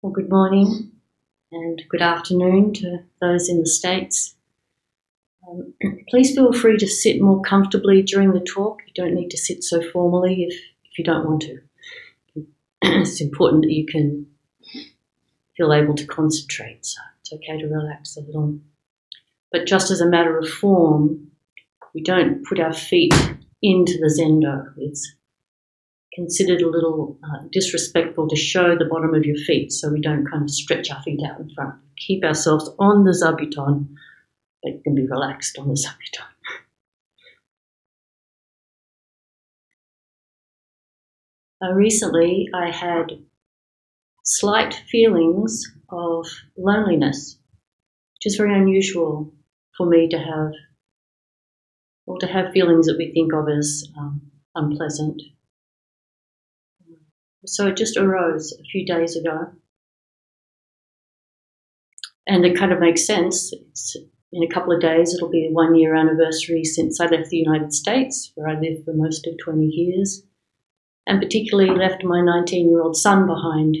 Well, good morning and good afternoon to those in the States. Um, please feel free to sit more comfortably during the talk. You don't need to sit so formally if, if you don't want to. it's important that you can feel able to concentrate, so it's okay to relax a little. But just as a matter of form, we don't put our feet into the zendo. It's considered a little uh, disrespectful to show the bottom of your feet so we don't kind of stretch our feet out in front. Keep ourselves on the zabuton, but can be relaxed on the zabuton. Uh, recently, I had slight feelings of loneliness, which is very unusual for me to have, or to have feelings that we think of as um, unpleasant. So it just arose a few days ago. And it kind of makes sense. It's, in a couple of days, it'll be a one year anniversary since I left the United States, where I lived for most of 20 years, and particularly left my 19 year old son behind,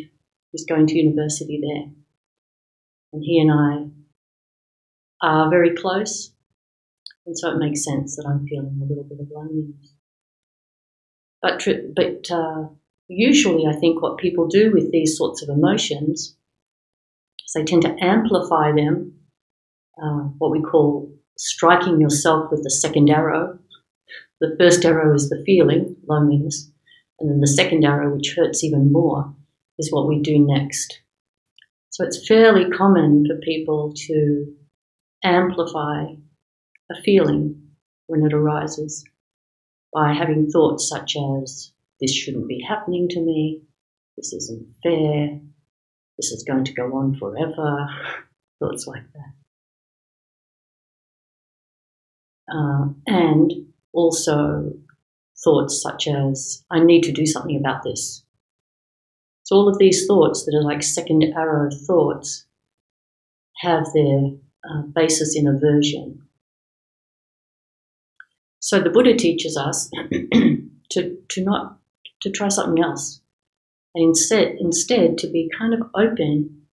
who's going to university there. And he and I are very close, and so it makes sense that I'm feeling a little bit of loneliness. But, but uh, usually, I think what people do with these sorts of emotions is they tend to amplify them, uh, what we call striking yourself with the second arrow. The first arrow is the feeling, loneliness, and then the second arrow, which hurts even more, is what we do next. So it's fairly common for people to amplify a feeling when it arises by having thoughts such as, this shouldn't be happening to me, this isn't fair, this is going to go on forever, thoughts like that. Uh, and also thoughts such as, I need to do something about this. So, all of these thoughts that are like second arrow thoughts have their uh, basis in aversion. So, the Buddha teaches us to, to not to try something else. And instead, instead to be kind of open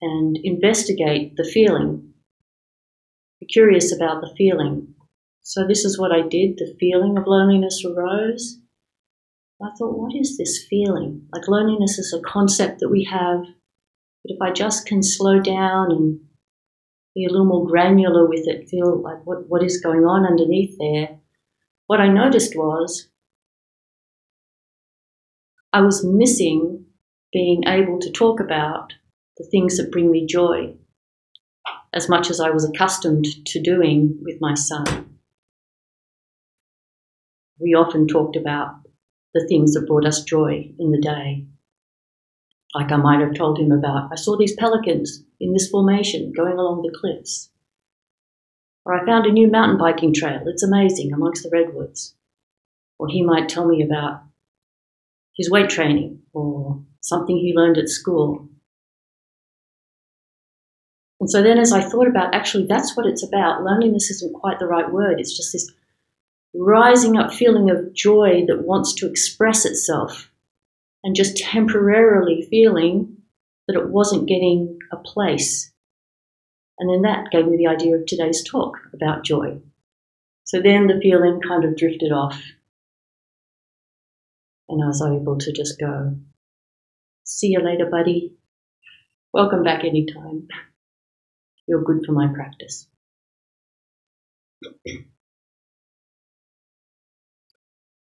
and investigate the feeling. Be curious about the feeling. So this is what I did. The feeling of loneliness arose. I thought, what is this feeling? Like loneliness is a concept that we have, but if I just can slow down and be a little more granular with it, feel like what, what is going on underneath there, what I noticed was I was missing being able to talk about the things that bring me joy as much as I was accustomed to doing with my son. We often talked about the things that brought us joy in the day. Like I might have told him about, I saw these pelicans in this formation going along the cliffs. Or I found a new mountain biking trail. It's amazing amongst the redwoods. Or he might tell me about his weight training or something he learned at school. And so then, as I thought about actually, that's what it's about. Loneliness isn't quite the right word. It's just this rising up feeling of joy that wants to express itself and just temporarily feeling that it wasn't getting a place. And then that gave me the idea of today's talk about joy. So then the feeling kind of drifted off and I was able to just go, see you later, buddy. Welcome back anytime. You're good for my practice.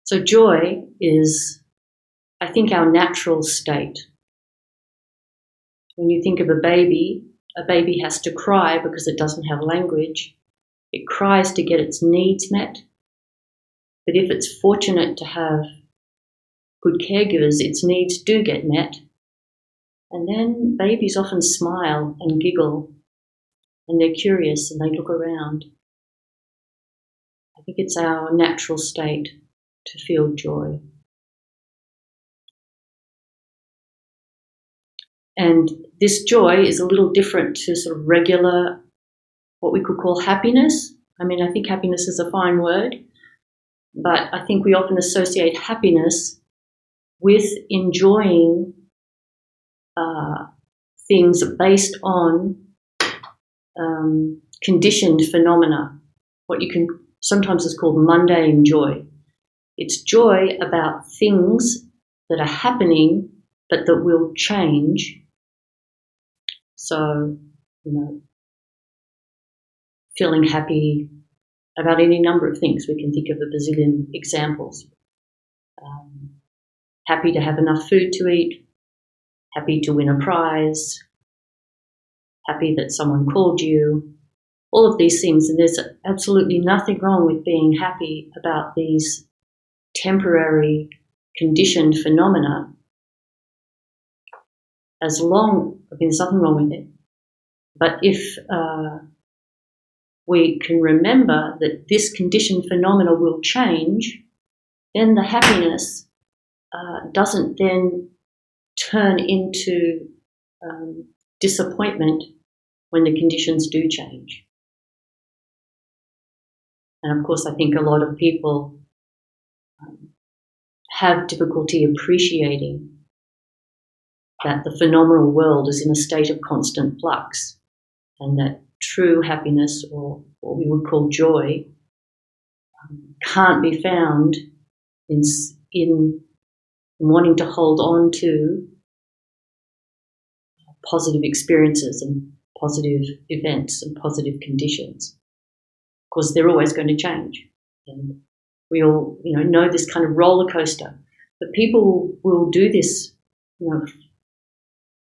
So, joy is, I think, our natural state. When you think of a baby, a baby has to cry because it doesn't have language. It cries to get its needs met. But if it's fortunate to have good caregivers, its needs do get met. And then babies often smile and giggle, and they're curious and they look around. I think it's our natural state to feel joy. And this joy is a little different to sort of regular, what we could call happiness. I mean, I think happiness is a fine word, but I think we often associate happiness with enjoying uh, things based on um, conditioned phenomena, what you can sometimes is called mundane joy. It's joy about things that are happening but that will change. So, you know, feeling happy about any number of things. We can think of a bazillion examples. Um, happy to have enough food to eat, happy to win a prize, happy that someone called you, all of these things. And there's absolutely nothing wrong with being happy about these temporary conditioned phenomena as long, I mean, there's nothing wrong with it. But if uh, we can remember that this conditioned phenomena will change, then the happiness uh, doesn't then turn into um, disappointment when the conditions do change. And of course, I think a lot of people um, have difficulty appreciating that the phenomenal world is in a state of constant flux and that true happiness or what we would call joy um, can't be found in, in wanting to hold on to positive experiences and positive events and positive conditions because they're always going to change. And we all, you know, know this kind of roller coaster. But people will do this, you know,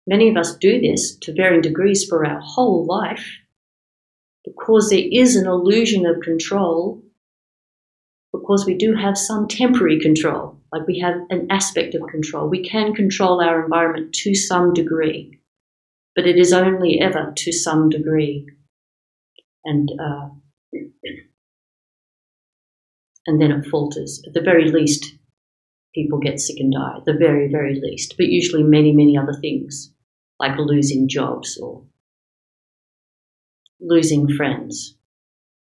many of us do this to varying degrees for our whole life because there is an illusion of control, because we do have some temporary control, like we have an aspect of control. We can control our environment to some degree, but it is only ever to some degree. And uh, and then it falters. At the very least, people get sick and die, at the very, very least, but usually many, many other things, like losing jobs or losing friends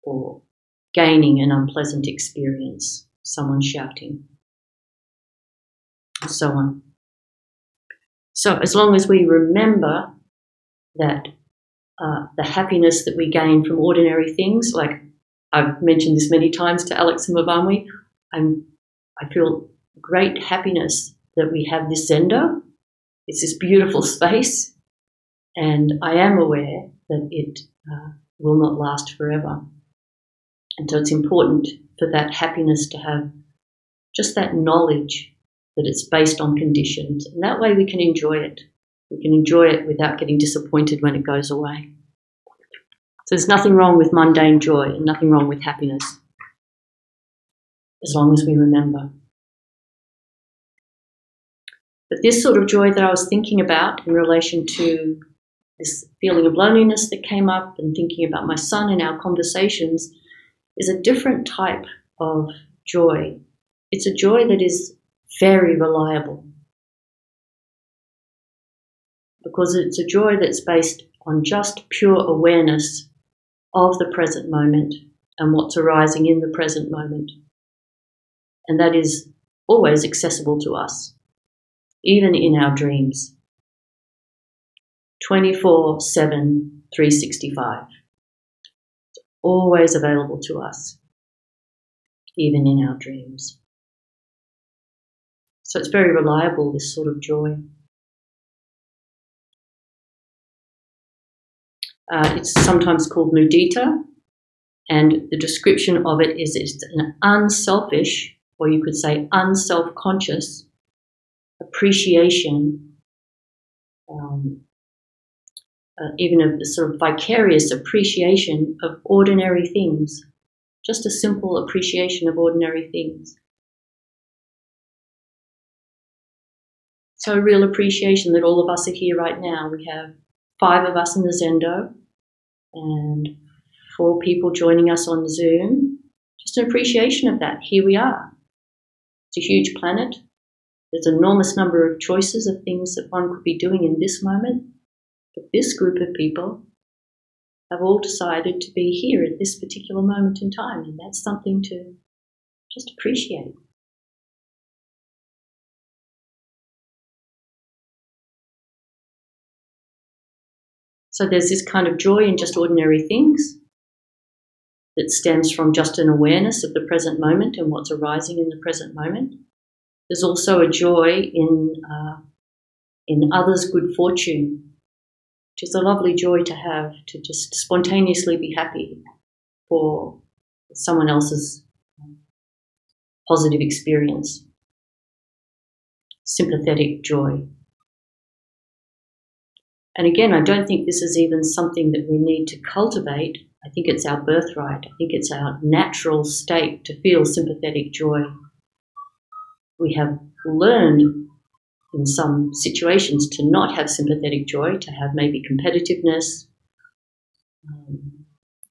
or gaining an unpleasant experience, someone shouting, so on. So, as long as we remember that uh, the happiness that we gain from ordinary things, like I've mentioned this many times to Alex and Mavamwi, I'm, I feel great happiness that we have this Zendo. It's this beautiful space, and I am aware that it uh, will not last forever. And so it's important for that happiness to have just that knowledge that it's based on conditions. And that way we can enjoy it. We can enjoy it without getting disappointed when it goes away. So there's nothing wrong with mundane joy and nothing wrong with happiness, as long as we remember. But this sort of joy that I was thinking about in relation to this feeling of loneliness that came up and thinking about my son in our conversations is a different type of joy. It's a joy that is very reliable because it's a joy that's based on just pure awareness of the present moment and what's arising in the present moment. And that is always accessible to us, even in our dreams. 24 7, 365. It's always available to us, even in our dreams. So it's very reliable, this sort of joy. Uh, it's sometimes called mudita, and the description of it is it's an unselfish, or you could say unself conscious, appreciation um, uh, even a sort of vicarious appreciation of ordinary things, just a simple appreciation of ordinary things. So, a real appreciation that all of us are here right now. We have five of us in the Zendo and four people joining us on Zoom. Just an appreciation of that. Here we are. It's a huge planet. There's an enormous number of choices of things that one could be doing in this moment. But this group of people have all decided to be here at this particular moment in time, and that's something to just appreciate. So there's this kind of joy in just ordinary things that stems from just an awareness of the present moment and what's arising in the present moment. There's also a joy in uh, in others' good fortune, which is a lovely joy to have to just spontaneously be happy for someone else's positive experience. Sympathetic joy. And again, I don't think this is even something that we need to cultivate. I think it's our birthright. I think it's our natural state to feel sympathetic joy. We have learned in some situations to not have sympathetic joy, to have maybe competitiveness, um,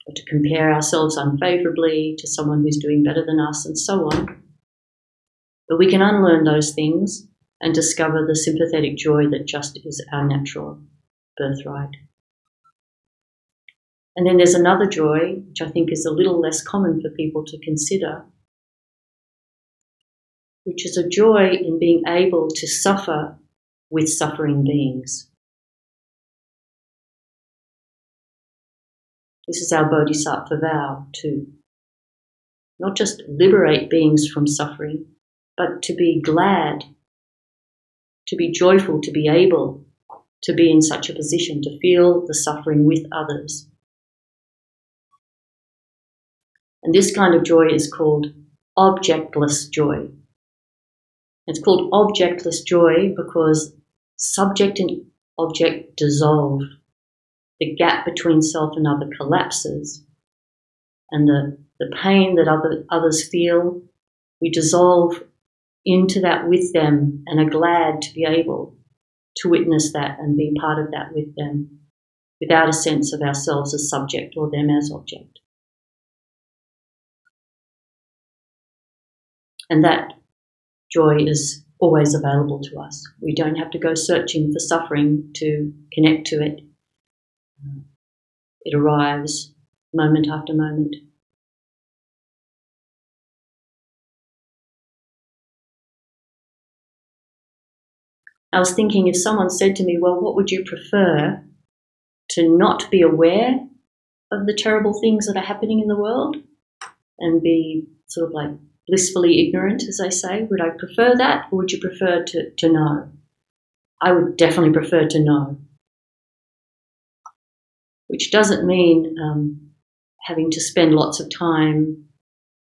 or to compare ourselves unfavorably to someone who's doing better than us, and so on. But we can unlearn those things and discover the sympathetic joy that just is our natural birthright. And then there's another joy, which I think is a little less common for people to consider, which is a joy in being able to suffer with suffering beings. This is our bodhisattva vow to not just liberate beings from suffering, but to be glad, to be joyful, to be able to be in such a position, to feel the suffering with others. And this kind of joy is called objectless joy. It's called objectless joy because subject and object dissolve. The gap between self and other collapses. And the, the pain that other, others feel, we dissolve into that with them and are glad to be able to witness that and be part of that with them without a sense of ourselves as subject or them as object. And that joy is always available to us. We don't have to go searching for suffering to connect to it. It arrives moment after moment. I was thinking if someone said to me, Well, what would you prefer? To not be aware of the terrible things that are happening in the world and be sort of like blissfully ignorant, as I say? Would I prefer that or would you prefer to, to know? I would definitely prefer to know. Which doesn't mean um, having to spend lots of time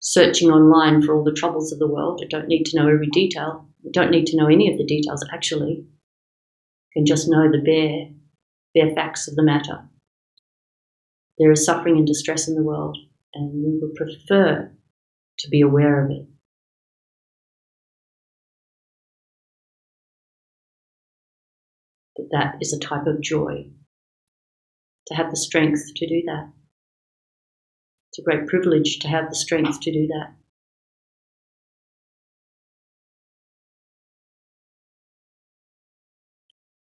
searching online for all the troubles of the world. I don't need to know every detail. I don't need to know any of the details, actually. I can just know the bare, bare facts of the matter. There is suffering and distress in the world, and we would prefer to be aware of it. That that is a type of joy. To have the strength to do that. It's a great privilege to have the strength to do that.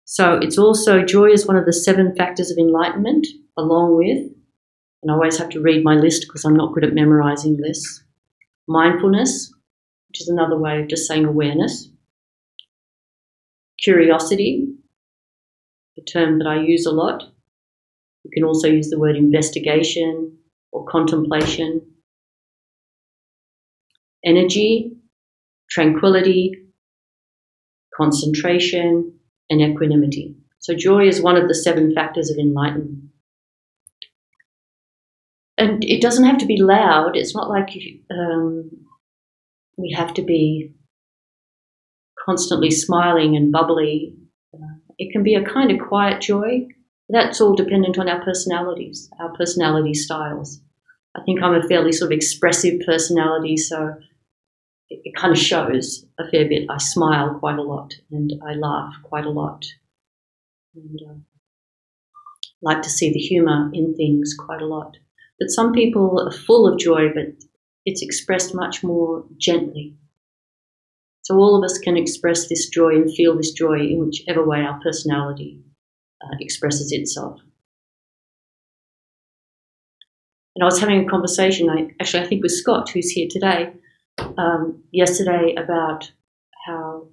So it's also joy is one of the seven factors of enlightenment, along with, and I always have to read my list because I'm not good at memorizing lists mindfulness, which is another way of just saying awareness, curiosity, a term that I use a lot. You can also use the word investigation or contemplation, energy, tranquility, concentration, and equanimity. So, joy is one of the seven factors of enlightenment and it doesn't have to be loud. It's not like um, we have to be constantly smiling and bubbly. It can be a kind of quiet joy. That's all dependent on our personalities, our personality styles. I think I'm a fairly sort of expressive personality, so it, it kind of shows a fair bit. I smile quite a lot and I laugh quite a lot. And uh, like to see the humour in things quite a lot. But some people are full of joy, but it's expressed much more gently. So all of us can express this joy and feel this joy in whichever way our personality uh, expresses itself. And I was having a conversation, I, actually, I think with Scott, who's here today, um, yesterday about how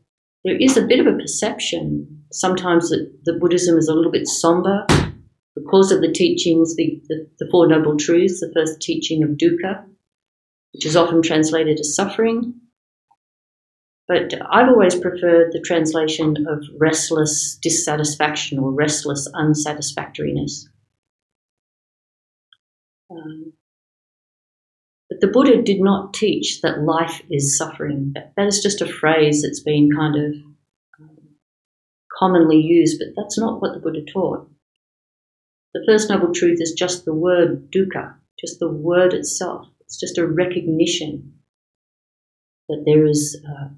there is a bit of a perception sometimes that, that Buddhism is a little bit somber because of the teachings, the, the, the Four Noble Truths, the first teaching of dukkha, which is often translated as suffering. But I've always preferred the translation of restless dissatisfaction or restless unsatisfactoriness. Um, but the Buddha did not teach that life is suffering. That, that is just a phrase that's been kind of um, commonly used, but that's not what the Buddha taught. The first noble truth is just the word dukkha, just the word itself. It's just a recognition that there is, uh,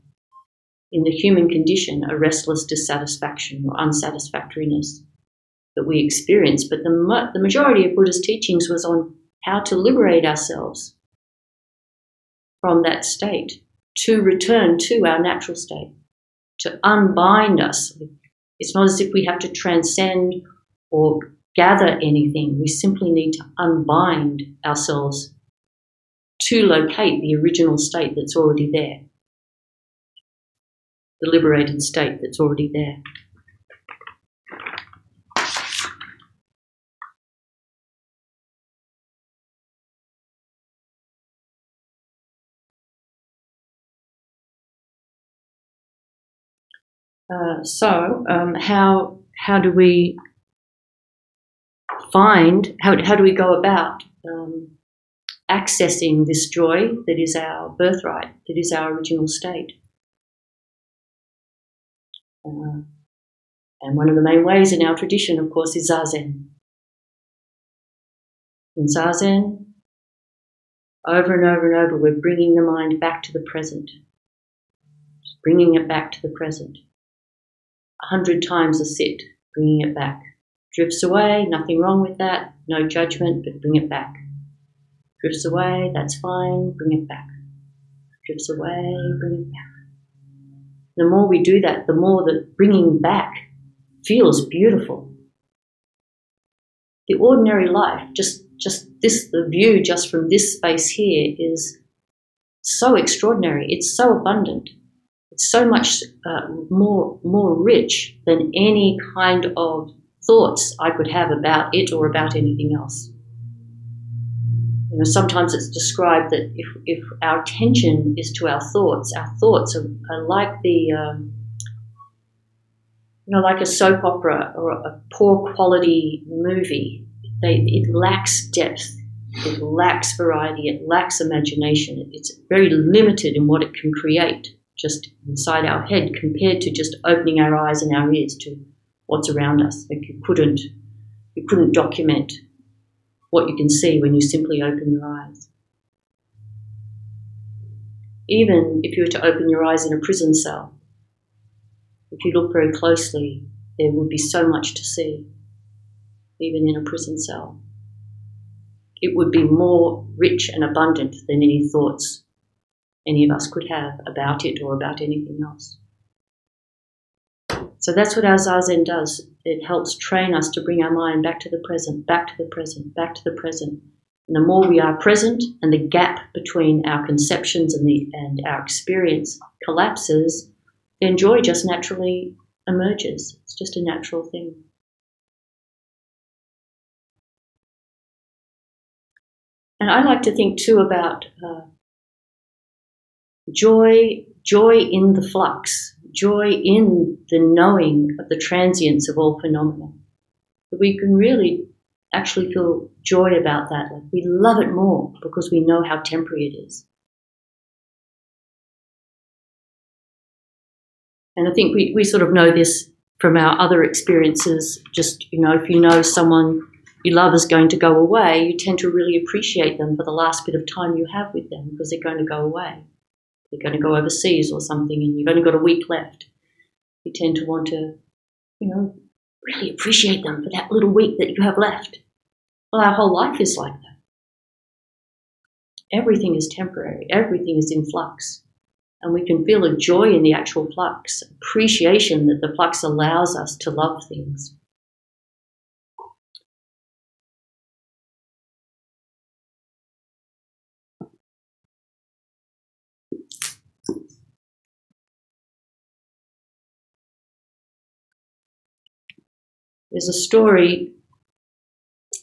in the human condition, a restless dissatisfaction or unsatisfactoriness that we experience. But the, the majority of Buddha's teachings was on how to liberate ourselves from that state, to return to our natural state, to unbind us. It's not as if we have to transcend or gather anything. We simply need to unbind ourselves to locate the original state that's already there, the liberated state that's already there. Uh, so, um, how how do we find how how do we go about um, accessing this joy that is our birthright, that is our original state? Uh, and one of the main ways in our tradition, of course, is zazen. In zazen, over and over and over, we're bringing the mind back to the present, Just bringing it back to the present a hundred times a sit, bringing it back. Drifts away, nothing wrong with that, no judgment, but bring it back. Drifts away, that's fine, bring it back. Drifts away, bring it back. The more we do that, the more that bringing back feels beautiful. The ordinary life, just just this the view just from this space here is so extraordinary. It's so abundant It's so much uh, more more rich than any kind of thoughts I could have about it or about anything else. You know, sometimes it's described that if, if our attention is to our thoughts, our thoughts are, are like the um, you know like a soap opera or a poor quality movie. They, it lacks depth. It lacks variety. It lacks imagination. It's very limited in what it can create just inside our head compared to just opening our eyes and our ears to what's around us. Like you couldn't you couldn't document what you can see when you simply open your eyes. Even if you were to open your eyes in a prison cell, if you look very closely, there would be so much to see, even in a prison cell. It would be more rich and abundant than any thoughts any of us could have about it or about anything else. So that's what our Zazen does. It helps train us to bring our mind back to the present, back to the present, back to the present. And the more we are present and the gap between our conceptions and, the, and our experience collapses, then joy just naturally emerges. It's just a natural thing. And I like to think too about uh, joy, joy in the flux, joy in the knowing of the transience of all phenomena. That we can really actually feel joy about that. Like we love it more because we know how temporary it is. And I think we, we sort of know this from our other experiences. Just, you know, if you know someone you love is going to go away, you tend to really appreciate them for the last bit of time you have with them because they're going to go away you're going to go overseas or something and you've only got a week left, you tend to want to, you know, really appreciate them for that little week that you have left. Well, our whole life is like that. Everything is temporary, everything is in flux. And we can feel a joy in the actual flux, appreciation that the flux allows us to love things. There's a story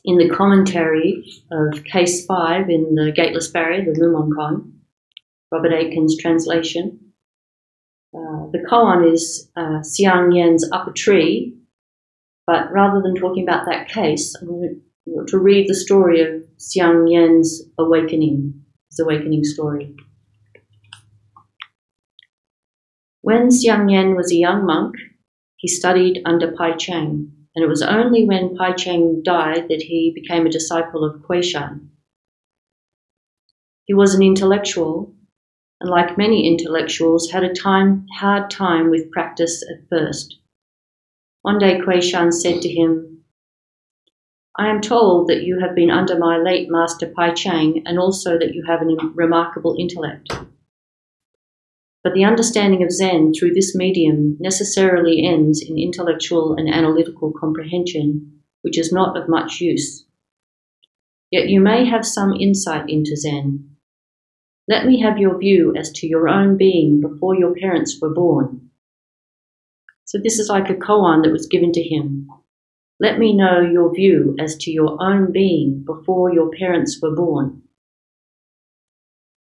in the commentary of Case 5 in the Gateless Barrier, the Lumon Robert Aitken's translation, uh, the koan is uh, Xiang Yan's upper tree, but rather than talking about that case, going to, to read the story of Xiang Yan's awakening, his awakening story. When Xiang Yan was a young monk, he studied under Pai Cheng, and it was only when Pai Cheng died that he became a disciple of Kuei Shan. He was an intellectual, and like many intellectuals, had a time, hard time with practice at first. One day Kuei Shan said to him, I am told that you have been under my late master Pai Cheng and also that you have a remarkable intellect. But the understanding of Zen through this medium necessarily ends in intellectual and analytical comprehension, which is not of much use. Yet you may have some insight into Zen. Let me have your view as to your own being before your parents were born. So this is like a koan that was given to him. Let me know your view as to your own being before your parents were born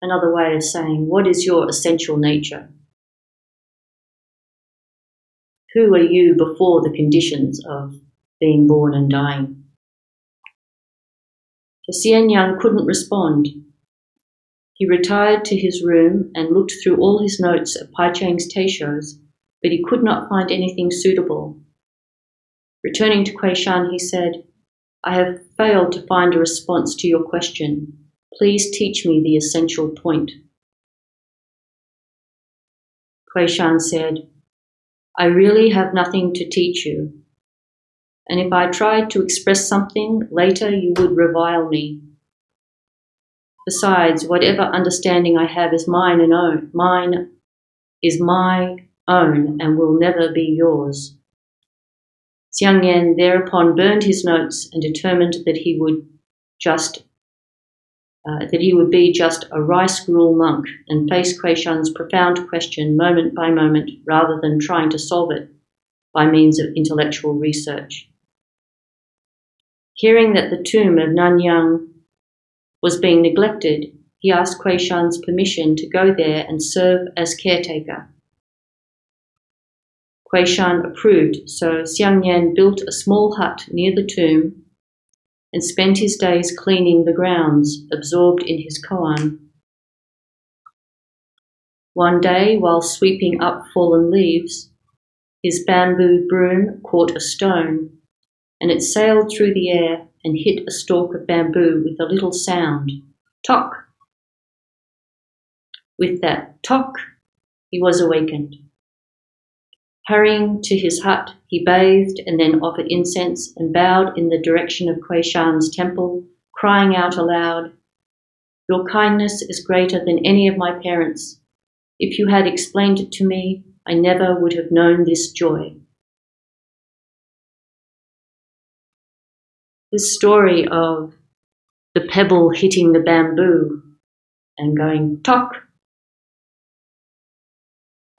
another way of saying, what is your essential nature? Who are you before the conditions of being born and dying? Xiang Yan couldn't respond. He retired to his room and looked through all his notes of Pai Cheng's Teishos, but he could not find anything suitable. Returning to Kuei Shan, he said, I have failed to find a response to your question. Please teach me the essential point. Kuei said, I really have nothing to teach you. And if I tried to express something, later you would revile me. Besides, whatever understanding I have is mine and own. Mine is my own and will never be yours. Xiang Yan thereupon burned his notes and determined that he would just uh, that he would be just a rice gruel monk and face Kuei Shan's profound question moment by moment rather than trying to solve it by means of intellectual research. Hearing that the tomb of Nanyang was being neglected, he asked Kuei Shan's permission to go there and serve as caretaker. Kuei Shan approved, so Xiang Yan built a small hut near the tomb and spent his days cleaning the grounds, absorbed in his koan. One day, while sweeping up fallen leaves, his bamboo broom caught a stone, and it sailed through the air and hit a stalk of bamboo with a little sound tock. With that tock, he was awakened. Hurrying to his hut, he bathed and then offered incense and bowed in the direction of Kuei Shan's temple, crying out aloud, Your kindness is greater than any of my parents. If you had explained it to me, I never would have known this joy. This story of the pebble hitting the bamboo and going tock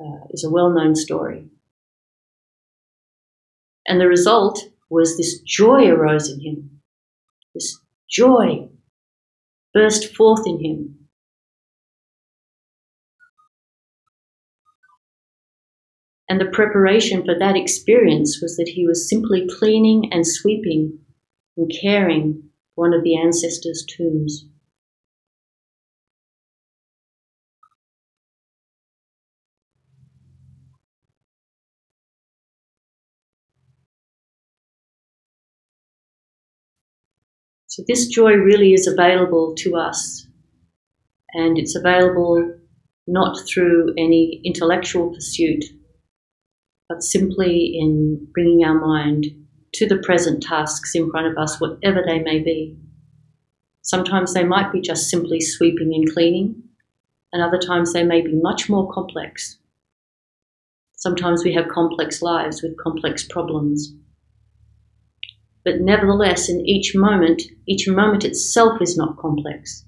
uh, is a well known story. And the result was this joy arose in him. This joy burst forth in him. And the preparation for that experience was that he was simply cleaning and sweeping and caring for one of the ancestors' tombs. So this joy really is available to us, and it's available not through any intellectual pursuit, but simply in bringing our mind to the present tasks in front of us, whatever they may be. Sometimes they might be just simply sweeping and cleaning, and other times they may be much more complex. Sometimes we have complex lives with complex problems. But nevertheless, in each moment, each moment itself is not complex.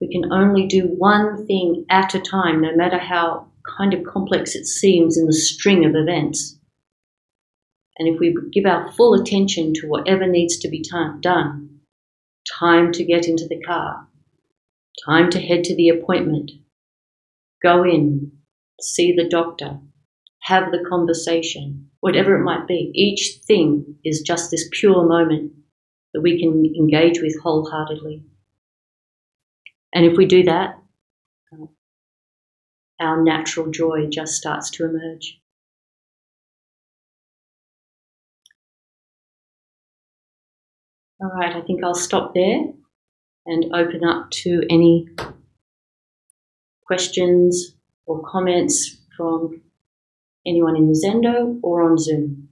We can only do one thing at a time, no matter how kind of complex it seems in the string of events. And if we give our full attention to whatever needs to be done, time to get into the car, time to head to the appointment, go in, see the doctor, have the conversation, whatever it might be, each thing is just this pure moment that we can engage with wholeheartedly. And if we do that, our natural joy just starts to emerge. All right, I think I'll stop there and open up to any questions or comments from anyone in Zendo or on Zoom.